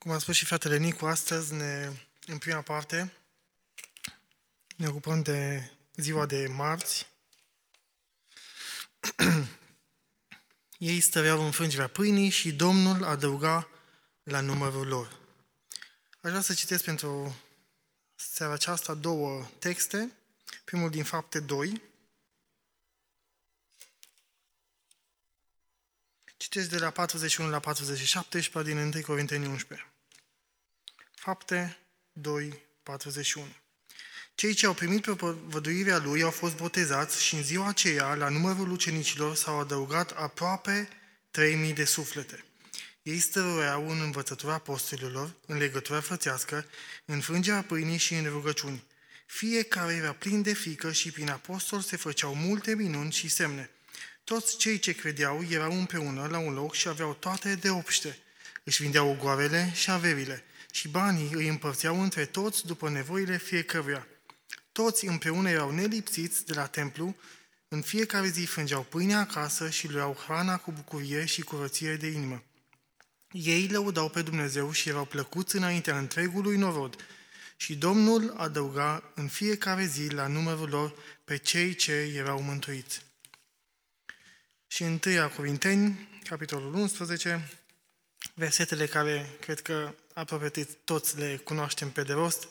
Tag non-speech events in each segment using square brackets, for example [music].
Cum a spus și fratele Nicu, astăzi, ne, în prima parte, ne ocupăm de ziua de marți. [clears throat] Ei stăreau în frângerea pâinii și Domnul adăuga la numărul lor. Aș vrea să citesc pentru seara aceasta două texte. Primul din fapte 2. Citesc de la 41 la 47 și din 1 Corinteni 11. Fapte 2, 41. Cei ce au primit pe văduirea lui au fost botezați și în ziua aceea, la numărul ucenicilor, s-au adăugat aproape 3000 de suflete. Ei stăruiau în învățătura apostolilor, în legătura frățească, în frângerea pâinii și în rugăciuni. Fiecare era plin de frică și prin apostol se făceau multe minuni și semne. Toți cei ce credeau erau împreună la un loc și aveau toate de obște. Își vindeau ogoarele și averile și banii îi împărțeau între toți după nevoile fiecăruia. Toți împreună erau nelipsiți de la templu, în fiecare zi frângeau pâinea acasă și luau hrana cu bucurie și curăție de inimă. Ei lăudau pe Dumnezeu și erau plăcuți înaintea întregului norod și Domnul adăuga în fiecare zi la numărul lor pe cei ce erau mântuiți. Și în 1 Corinteni, capitolul 11, versetele care cred că aproape toți le cunoaștem pe de rost,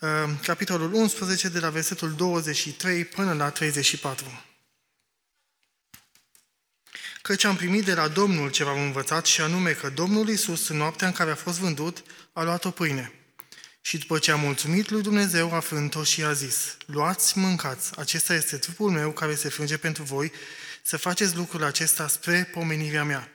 uh, capitolul 11, de la versetul 23 până la 34. Căci am primit de la Domnul ce v-am învățat și anume că Domnul Iisus, în noaptea în care a fost vândut, a luat o pâine. Și după ce a mulțumit lui Dumnezeu, a frânt-o și a zis, Luați, mâncați, acesta este trupul meu care se frânge pentru voi, să faceți lucrul acesta spre pomenirea mea.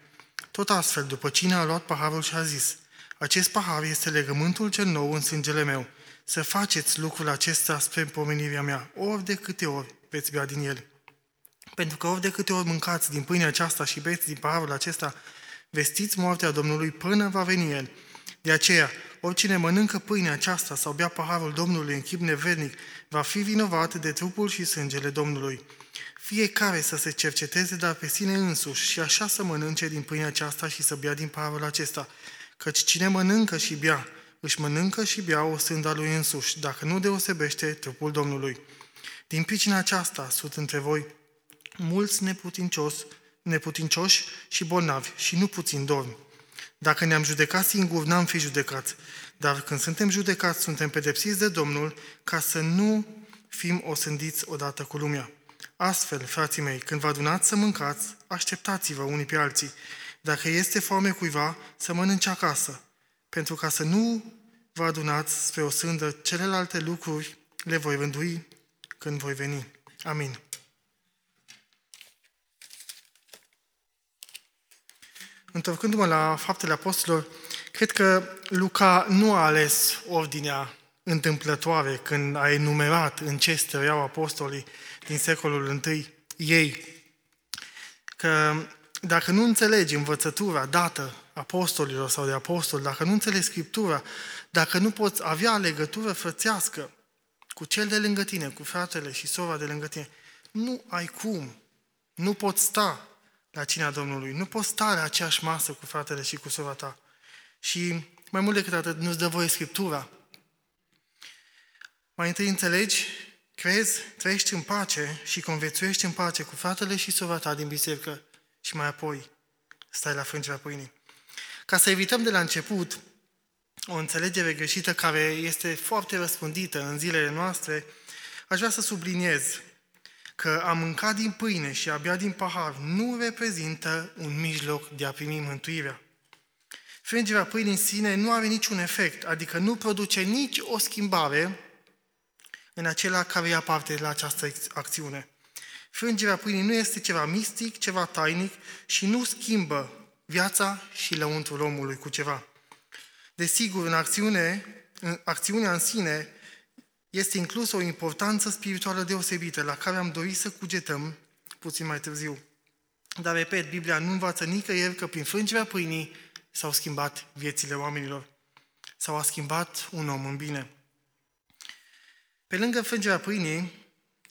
Tot astfel, după cine a luat paharul și a zis, acest pahar este legământul cel nou în sângele meu. Să faceți lucrul acesta spre pomenirea mea, ori de câte ori veți bea din el. Pentru că ori de câte ori mâncați din pâinea aceasta și beți din paharul acesta, vestiți moartea Domnului până va veni El. De aceea, oricine mănâncă pâinea aceasta sau bea paharul Domnului în chip nevernic, va fi vinovat de trupul și sângele Domnului. Fiecare să se cerceteze, dar pe sine însuși, și așa să mănânce din pâinea aceasta și să bea din paharul acesta. Căci cine mănâncă și bea, își mănâncă și bea o sânda lui însuși, dacă nu deosebește trupul Domnului. Din pricina aceasta sunt între voi mulți neputincios, neputincioși și bolnavi și nu puțin dormi. Dacă ne-am judecat singuri, n-am fi judecați. Dar când suntem judecați, suntem pedepsiți de Domnul ca să nu fim osândiți odată cu lumea. Astfel, frații mei, când vă adunați să mâncați, așteptați-vă unii pe alții. Dacă este foame cuiva, să mănânce acasă, pentru ca să nu vă adunați spre o sândă, celelalte lucruri le voi rândui când voi veni. Amin. Întorcându-mă la faptele apostolilor, cred că Luca nu a ales ordinea întâmplătoare când a enumerat în ce stăreau apostolii din secolul I ei. Că dacă nu înțelegi învățătura dată apostolilor sau de apostoli, dacă nu înțelegi Scriptura, dacă nu poți avea legătură frățească cu cel de lângă tine, cu fratele și sora de lângă tine, nu ai cum, nu poți sta la cina Domnului, nu poți sta la aceeași masă cu fratele și cu sora ta. Și mai mult decât atât, nu-ți dă voie Scriptura. Mai întâi înțelegi, crezi, trăiești în pace și conviețuiești în pace cu fratele și sora ta din biserică și mai apoi stai la frângerea pâinii. Ca să evităm de la început o înțelegere greșită care este foarte răspândită în zilele noastre, aș vrea să subliniez că a mânca din pâine și a bea din pahar nu reprezintă un mijloc de a primi mântuirea. Frângerea pâinii în sine nu are niciun efect, adică nu produce nici o schimbare în acela care ia parte la această acțiune. Frângerea pâinii nu este ceva mistic, ceva tainic și nu schimbă viața și lăuntrul omului cu ceva. Desigur, în acțiune, în acțiunea în sine este inclusă o importanță spirituală deosebită, la care am dorit să cugetăm puțin mai târziu. Dar, repet, Biblia nu învață nicăieri că prin frângerea pâinii s-au schimbat viețile oamenilor. S-au a schimbat un om în bine. Pe lângă frângerea pâinii,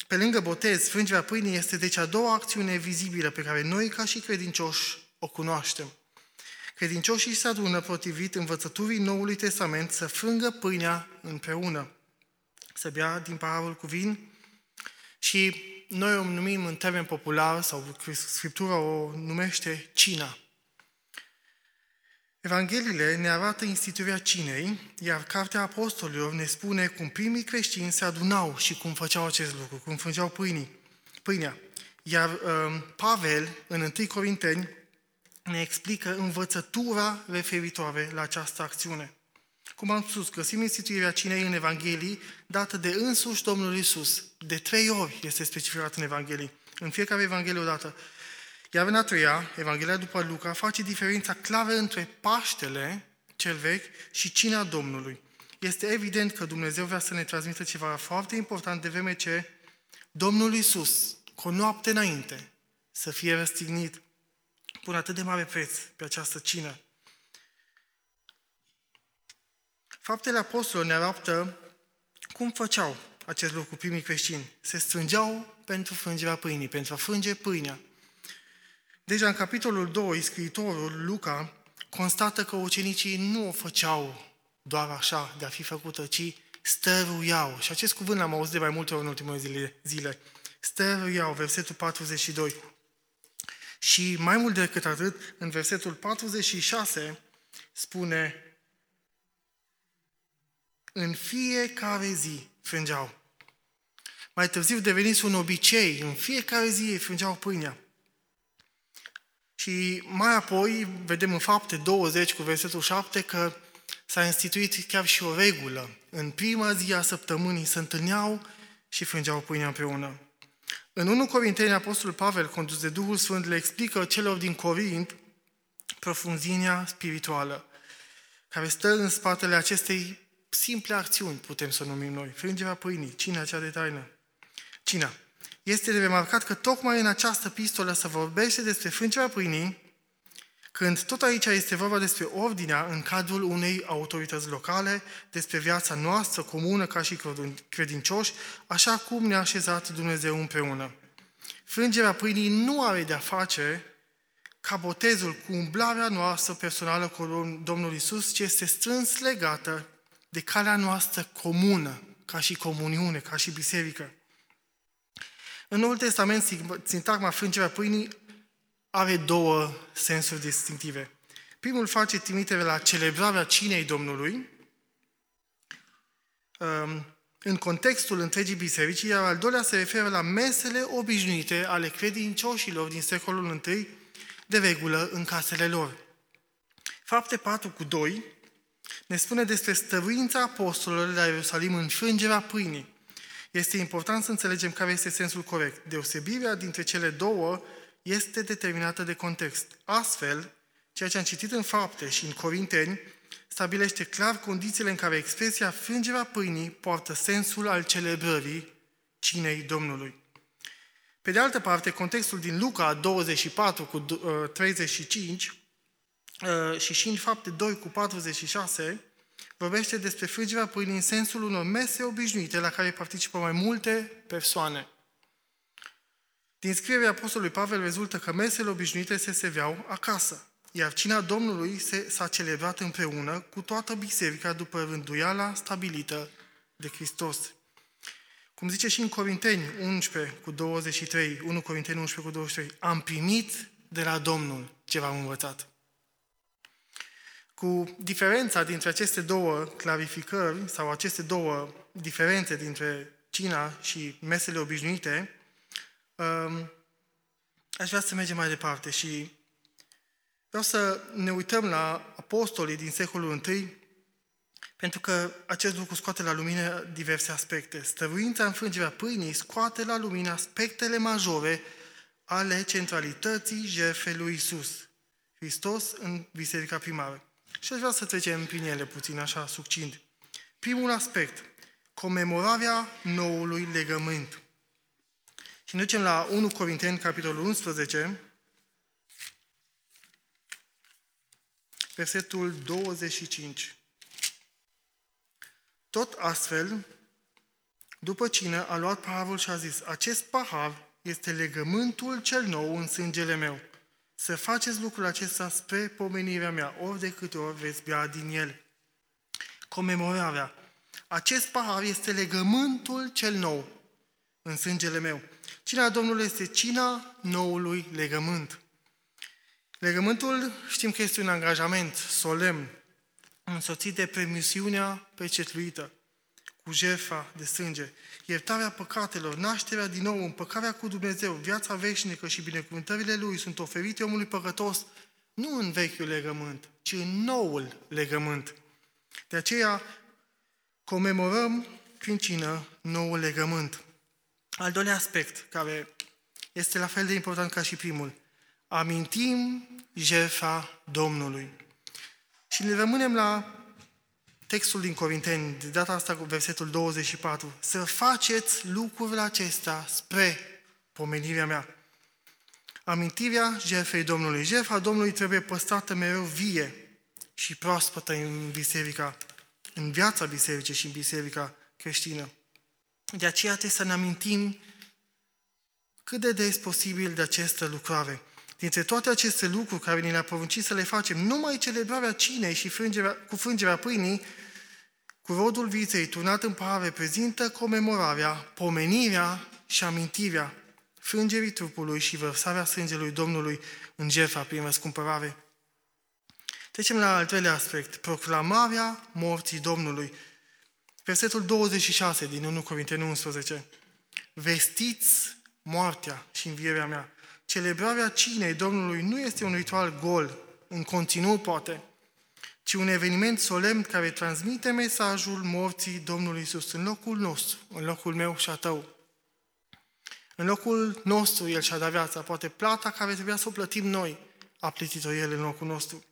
pe lângă botez, frângerea pâinii este deci a doua acțiune vizibilă pe care noi, ca și credincioși, o cunoaștem. Credincioșii se adună potrivit învățăturii Noului Testament să frângă pâinea împreună, să bea din paharul cu vin și noi o numim în termen popular, sau Scriptura o numește cina. Evangheliile ne arată instituirea cinei, iar Cartea Apostolilor ne spune cum primii creștini se adunau și cum făceau acest lucru, cum frângeau pâinii, pâinea. Iar uh, Pavel, în 1 Corinteni, ne explică învățătura referitoare la această acțiune. Cum am spus, găsim instituirea cinei în Evanghelii, dată de însuși Domnul Isus. De trei ori este specificat în Evanghelii. În fiecare Evanghelie odată. Iar în a treia, Evanghelia după Luca, face diferența clară între Paștele, cel vechi, și cina Domnului. Este evident că Dumnezeu vrea să ne transmită ceva foarte important de vreme ce Domnul Isus, cu o noapte înainte, să fie răstignit, pun atât de mare preț pe această cină. Faptele apostolilor ne arată cum făceau acest lucru primii creștini. Se strângeau pentru frângerea pâinii, pentru a frânge pâinea. Deja în capitolul 2, scriitorul Luca constată că ucenicii nu o făceau doar așa de a fi făcută, ci stăruiau. Și acest cuvânt l-am auzit de mai multe ori în ultimele zile. Stăruiau, versetul 42. Și mai mult decât atât, în versetul 46 spune în fiecare zi frângeau. Mai târziu devenise un obicei, în fiecare zi ei frângeau pâinea. Și mai apoi vedem în fapte 20 cu versetul 7 că s-a instituit chiar și o regulă. În prima zi a săptămânii se întâlneau și frângeau pâinea împreună. În 1 Corinteni, Apostolul Pavel, condus de Duhul Sfânt, le explică celor din Corint profunzimea spirituală, care stă în spatele acestei simple acțiuni, putem să o numim noi. Frângerea pâinii, cina cea de taină. Cina. Este de remarcat că tocmai în această pistolă se vorbește despre frângerea pâinii, când tot aici este vorba despre ordinea în cadrul unei autorități locale, despre viața noastră comună ca și credincioși, așa cum ne-a așezat Dumnezeu împreună. Frângerea pâinii nu are de-a face ca botezul cu umblarea noastră personală cu Domnul Isus, ci este strâns legată de calea noastră comună, ca și comuniune, ca și biserică. În Noul Testament, sintagma frângerea pâinii are două sensuri distinctive. Primul face trimitere la celebrarea cinei Domnului, um, în contextul întregii biserici, iar al doilea se referă la mesele obișnuite ale credincioșilor din secolul I, de regulă în casele lor. Fapte 4 cu 2 ne spune despre stăruința apostolilor la Ierusalim în frângerea pâinii. Este important să înțelegem care este sensul corect. Deosebirea dintre cele două este determinată de context. Astfel, ceea ce am citit în fapte și în Corinteni stabilește clar condițiile în care expresia frângerea pâinii poartă sensul al celebrării cinei Domnului. Pe de altă parte, contextul din Luca 24 cu 35 uh, și și în fapte 2 cu 46 vorbește despre frângerea pâinii în sensul unor mese obișnuite la care participă mai multe persoane. Din scrierea Apostolului Pavel rezultă că mesele obișnuite se serveau acasă, iar cina Domnului se, s-a celebrat împreună cu toată biserica după rânduiala stabilită de Hristos. Cum zice și în Corinteni 11 cu 23, 1 Corinteni 11 cu 23, am primit de la Domnul ce v-am învățat. Cu diferența dintre aceste două clarificări sau aceste două diferențe dintre cina și mesele obișnuite, um, aș vrea să mergem mai departe și vreau să ne uităm la apostolii din secolul I, pentru că acest lucru scoate la lumină diverse aspecte. Stăruința înfrângerea pâinii scoate la lumină aspectele majore ale centralității jertfei lui Isus, Hristos în biserica primară. Și aș vrea să trecem prin ele puțin, așa, succint. Primul aspect, comemorarea noului legământ. Și ne ducem la 1 Corinteni, capitolul 11, versetul 25. Tot astfel, după cină, a luat paharul și a zis, acest pahar este legământul cel nou în sângele meu. Să faceți lucrul acesta spre pomenirea mea, ori de câte ori veți bea din el. Comemorarea. Acest pahar este legământul cel nou în sângele meu. Cina Domnului este cina noului legământ. Legământul știm că este un angajament solemn, însoțit de permisiunea pecetluită, cu jertfa de sânge, iertarea păcatelor, nașterea din nou, împăcarea cu Dumnezeu, viața veșnică și binecuvântările Lui sunt oferite omului păcătos nu în vechiul legământ, ci în noul legământ. De aceea comemorăm prin cină noul legământ. Al doilea aspect, care este la fel de important ca și primul, amintim jertfa Domnului. Și ne rămânem la textul din Corinteni, de data asta cu versetul 24, să faceți lucrurile acestea spre pomenirea mea. Amintirea jertfei Domnului. Jertfa Domnului trebuie păstrată mereu vie și proaspătă în biserica, în viața bisericii și în biserica creștină. De aceea trebuie să ne amintim cât de des posibil de această lucrare. Dintre toate aceste lucruri care ni le-a poruncit să le facem, numai celebrarea cinei și frângerea, cu frângerea pâinii, cu rodul viței turnat în pahare, prezintă comemorarea, pomenirea și amintirea frângerii trupului și vărsarea sângelui Domnului în jertfa prin răscumpărare. Trecem la al treilea aspect, proclamarea morții Domnului. Versetul 26 din 1 Corinteni 11. Vestiți moartea și învierea mea. Celebrarea cinei Domnului nu este un ritual gol, în conținut poate, ci un eveniment solemn care transmite mesajul morții Domnului Isus în locul nostru, în locul meu și a tău. În locul nostru El și-a dat viața, poate plata care trebuia să o plătim noi, a plătit-o El în locul nostru.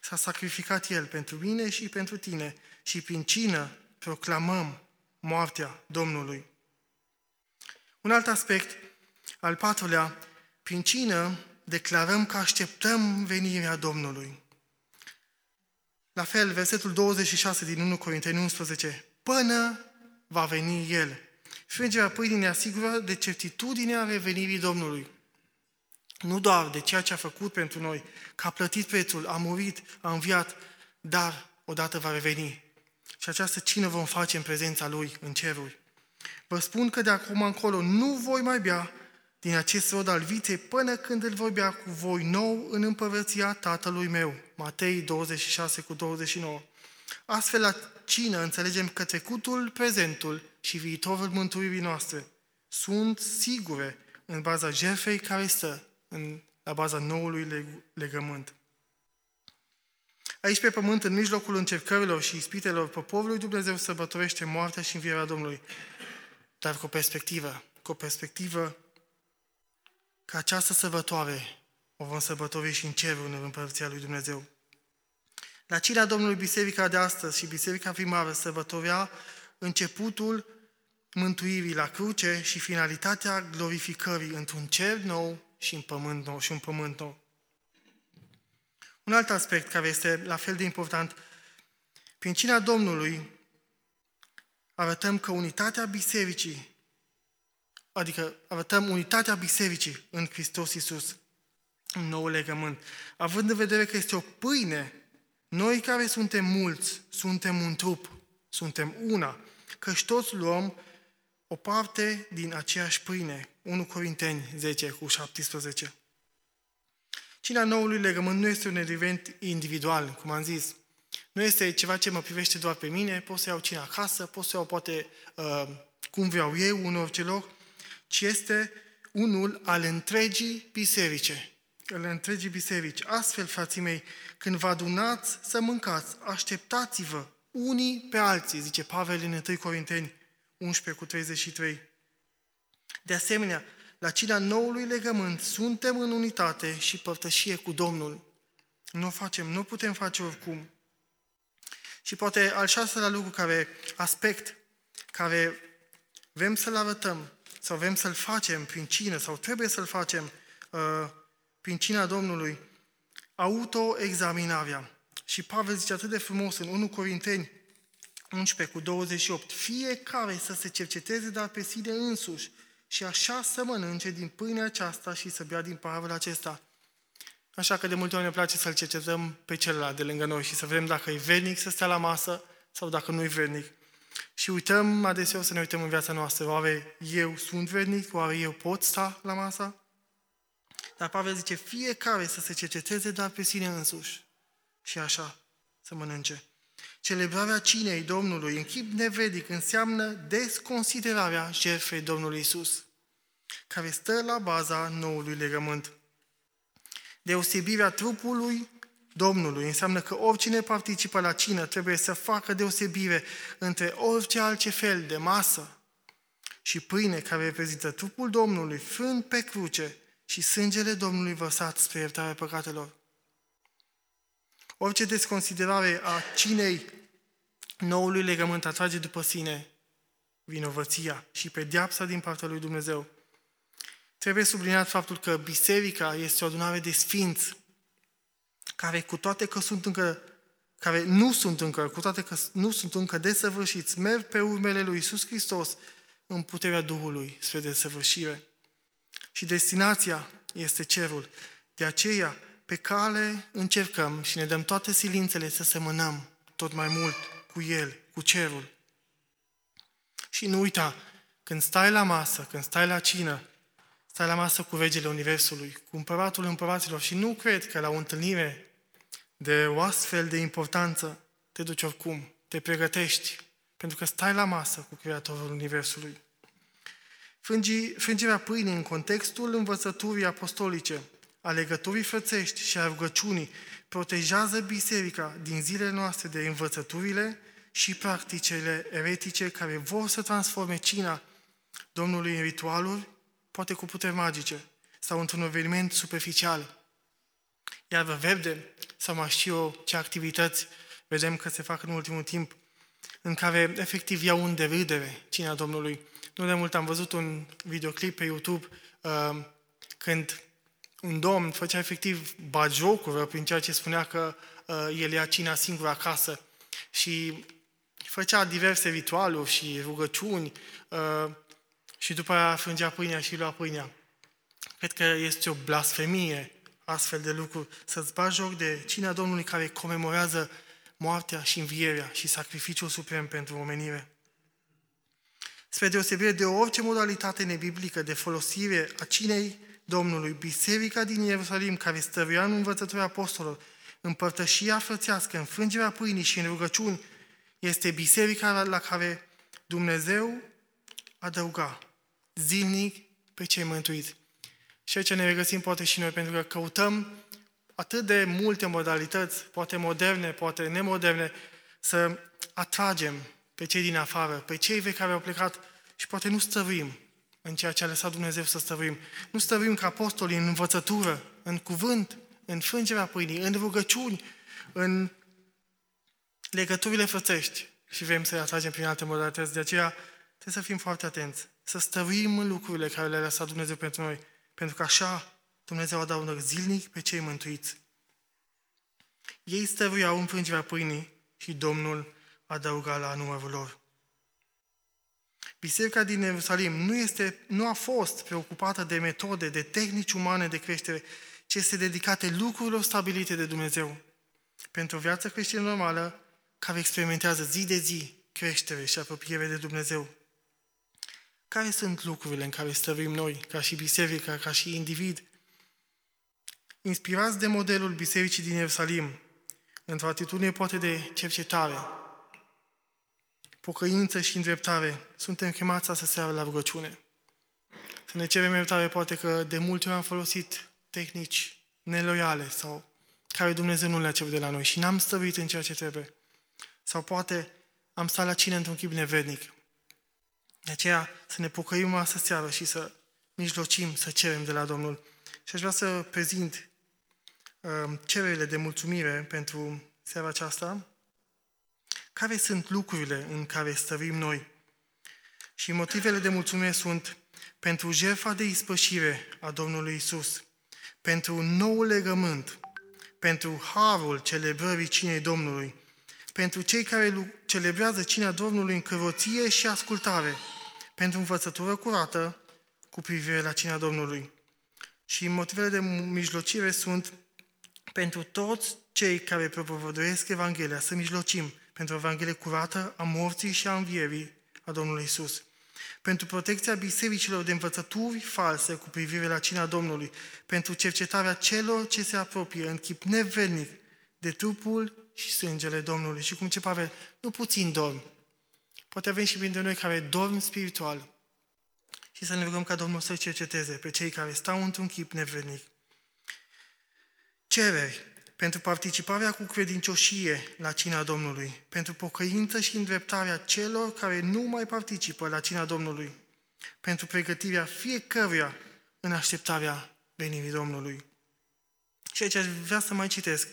S-a sacrificat El pentru mine și pentru tine și prin cină proclamăm moartea Domnului. Un alt aspect, al patrulea, prin cină declarăm că așteptăm venirea Domnului. La fel, versetul 26 din 1 Corinteni 11, până va veni El. Frângerea pâinii ne asigură de certitudinea revenirii Domnului. Nu doar de ceea ce a făcut pentru noi, că a plătit prețul, a murit, a înviat, dar odată va reveni. Și această cină vom face în prezența Lui, în ceruri. Vă spun că de acum încolo nu voi mai bea din acest rod al viței până când îl voi bea cu voi nou în împărăția Tatălui meu. Matei 26 cu 29. Astfel, la cină înțelegem că trecutul, prezentul și viitorul mântuirii noastre sunt sigure în baza jertfei care stă în, la baza noului legământ. Aici pe pământ, în mijlocul încercărilor și ispitelor poporului Dumnezeu sărbătorește moartea și învierea Domnului, dar cu o perspectivă, cu o perspectivă că această sărbătoare o vom sărbători și în cerul în Împărăția lui Dumnezeu. La cina Domnului Biserica de astăzi și Biserica primară sărbătorea începutul mântuirii la cruce și finalitatea glorificării într-un cer nou și un pământ nou și un pământ nou. Un alt aspect care este la fel de important, prin cina Domnului arătăm că unitatea bisericii, adică arătăm unitatea bisericii în Hristos Iisus, în nou legământ, având în vedere că este o pâine, noi care suntem mulți, suntem un trup, suntem una, căci toți luăm o parte din aceeași pâine. 1 Corinteni 10 cu 17. Cina noului legământ nu este un eveniment individual, cum am zis. Nu este ceva ce mă privește doar pe mine, pot să iau cina acasă, pot să iau poate uh, cum vreau eu, în orice loc, ci este unul al întregii biserice. Al întregii biserici. Astfel, frații mei, când vă adunați să mâncați, așteptați-vă unii pe alții, zice Pavel în 1 Corinteni 11 cu 33. De asemenea, la cina noului legământ, suntem în unitate și părtășie cu Domnul. Nu o facem, nu putem face oricum. Și poate al șaselea lucru care, aspect, care vrem să-l arătăm sau vrem să-l facem prin cină sau trebuie să-l facem uh, prin cina Domnului, autoexaminarea. Și Pavel zice atât de frumos în 1 Corinteni 11 cu 28, fiecare să se cerceteze dar pe sine însuși și așa să mănânce din pâinea aceasta și să bea din paharul acesta. Așa că de multe ori ne place să-l cercetăm pe celălalt de lângă noi și să vedem dacă e vrednic să stea la masă sau dacă nu e vrednic. Și uităm adeseori să ne uităm în viața noastră. Oare eu sunt vrednic? Oare eu pot sta la masa? Dar Pavel zice, fiecare să se cerceteze doar pe sine însuși. Și așa să mănânce. Celebrarea cinei Domnului în chip nevedic înseamnă desconsiderarea jertfei Domnului Isus, care stă la baza noului legământ. Deosebirea trupului Domnului înseamnă că oricine participă la cină trebuie să facă deosebire între orice alt fel de masă și pâine care reprezintă trupul Domnului frânt pe cruce și sângele Domnului vărsat spre iertarea păcatelor. Orice desconsiderare a cinei noului legământ atrage după sine vinovăția și pedeapsa din partea lui Dumnezeu. Trebuie subliniat faptul că biserica este o adunare de sfinți, care cu toate că sunt încă care nu sunt încă, cu toate că nu sunt încă desăvârșiți, merg pe urmele lui Isus Hristos în puterea Duhului spre desăvârșire. Și destinația este cerul. De aceea, pe cale încercăm și ne dăm toate silințele să semănăm tot mai mult cu El, cu cerul. Și nu uita, când stai la masă, când stai la cină, stai la masă cu regele Universului, cu împăratul împăraților și nu cred că la o întâlnire de o astfel de importanță te duci oricum, te pregătești, pentru că stai la masă cu Creatorul Universului. Frângerea pâinii în contextul învățăturii apostolice, a legăturii frățești și a rugăciunii protejează biserica din zilele noastre de învățăturile și practicile eretice care vor să transforme cina Domnului în ritualuri, poate cu puteri magice, sau într-un eveniment superficial. Iar vă verde, sau mai știu eu ce activități vedem că se fac în ultimul timp, în care efectiv iau în derâdere cina Domnului. Nu de mult am văzut un videoclip pe YouTube uh, când un domn făcea efectiv bagiocură prin ceea ce spunea că uh, el ia cina singur acasă și făcea diverse ritualuri și rugăciuni uh, și după aia frângea pâinea și lua pâinea. Cred că este o blasfemie astfel de lucruri, să-ți bagi joc de cina Domnului care comemorează moartea și învierea și sacrificiul suprem pentru omenire. Spre deosebire de orice modalitate nebiblică de folosire a cinei Domnului, Biserica din Ierusalim, care stăruia în învățătura apostolilor, împărtășia frățească, înfrângerea pâinii și în rugăciuni, este biserica la care Dumnezeu adăuga zilnic pe cei mântuiți. Și aici ne regăsim poate și noi, pentru că căutăm atât de multe modalități, poate moderne, poate nemoderne, să atragem pe cei din afară, pe cei vechi care au plecat și poate nu stăruim în ceea ce a lăsat Dumnezeu să stăruim. Nu stăruim ca apostoli în învățătură, în cuvânt, în frângerea pâinii, în rugăciuni, în legăturile frățești și vrem să-i atragem prin alte modalități. De aceea trebuie să fim foarte atenți, să stăruim în lucrurile care le-a lăsat Dumnezeu pentru noi, pentru că așa Dumnezeu adaugă zilnic pe cei mântuiți. Ei stăruiau în frângerea pâinii și Domnul adăuga la numărul lor. Biserica din Ierusalim nu, este, nu a fost preocupată de metode, de tehnici umane de creștere, ci este dedicate lucrurilor stabilite de Dumnezeu. Pentru o viață creștină normală, care experimentează zi de zi creștere și apropiere de Dumnezeu. Care sunt lucrurile în care stăvim noi, ca și biserică, ca și individ? Inspirați de modelul bisericii din Ierusalim, într-o atitudine poate de cercetare, pocăință și îndreptare, suntem chemați să seară la rugăciune. Să ne cerem iertare, poate că de multe ori am folosit tehnici neloiale sau care Dumnezeu nu le-a cerut de la noi și n-am stăruit în ceea ce trebuie. Sau poate am stat la cine într-un chip nevednic. De aceea să ne pocăim astăzi seară și să mijlocim, să cerem de la Domnul. Și aș vrea să prezint uh, cererile de mulțumire pentru seara aceasta. Care sunt lucrurile în care stăvim noi? Și motivele de mulțumire sunt pentru jertfa de ispășire a Domnului Isus, pentru noul legământ, pentru harul celebrării cinei Domnului, pentru cei care celebrează cina Domnului în căroție și ascultare, pentru învățătură curată cu privire la cina Domnului. Și motivele de mijlocire sunt pentru toți cei care propovăduiesc Evanghelia, să mijlocim pentru Evanghelie curată a morții și a învierii a Domnului Isus. Pentru protecția bisericilor de învățături false cu privire la cina Domnului, pentru cercetarea celor ce se apropie în chip nevernic de trupul și sângele Domnului. Și cum ce Pavel, nu puțin dorm. Poate avem și printre noi care dorm spiritual. Și să ne rugăm ca Domnul să cerceteze pe cei care stau într-un chip nevernic. Cereri pentru participarea cu credincioșie la cina Domnului, pentru pocăință și îndreptarea celor care nu mai participă la cina Domnului, pentru pregătirea fiecăruia în așteptarea venirii Domnului. Și aici aș vrea să mai citesc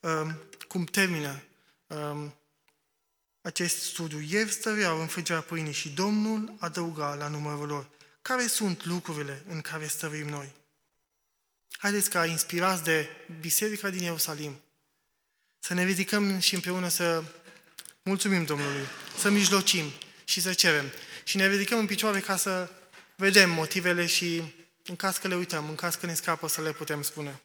um, cum termină um, acest studiu. Ieri stăreau în frângerea pâinii și Domnul adăuga la numărul lor. Care sunt lucrurile în care stărim noi? Haideți ca inspirați de Biserica din Ierusalim să ne ridicăm și împreună să mulțumim Domnului, să mijlocim și să cerem. Și ne ridicăm în picioare ca să vedem motivele și în caz că le uităm, în caz că ne scapă să le putem spune.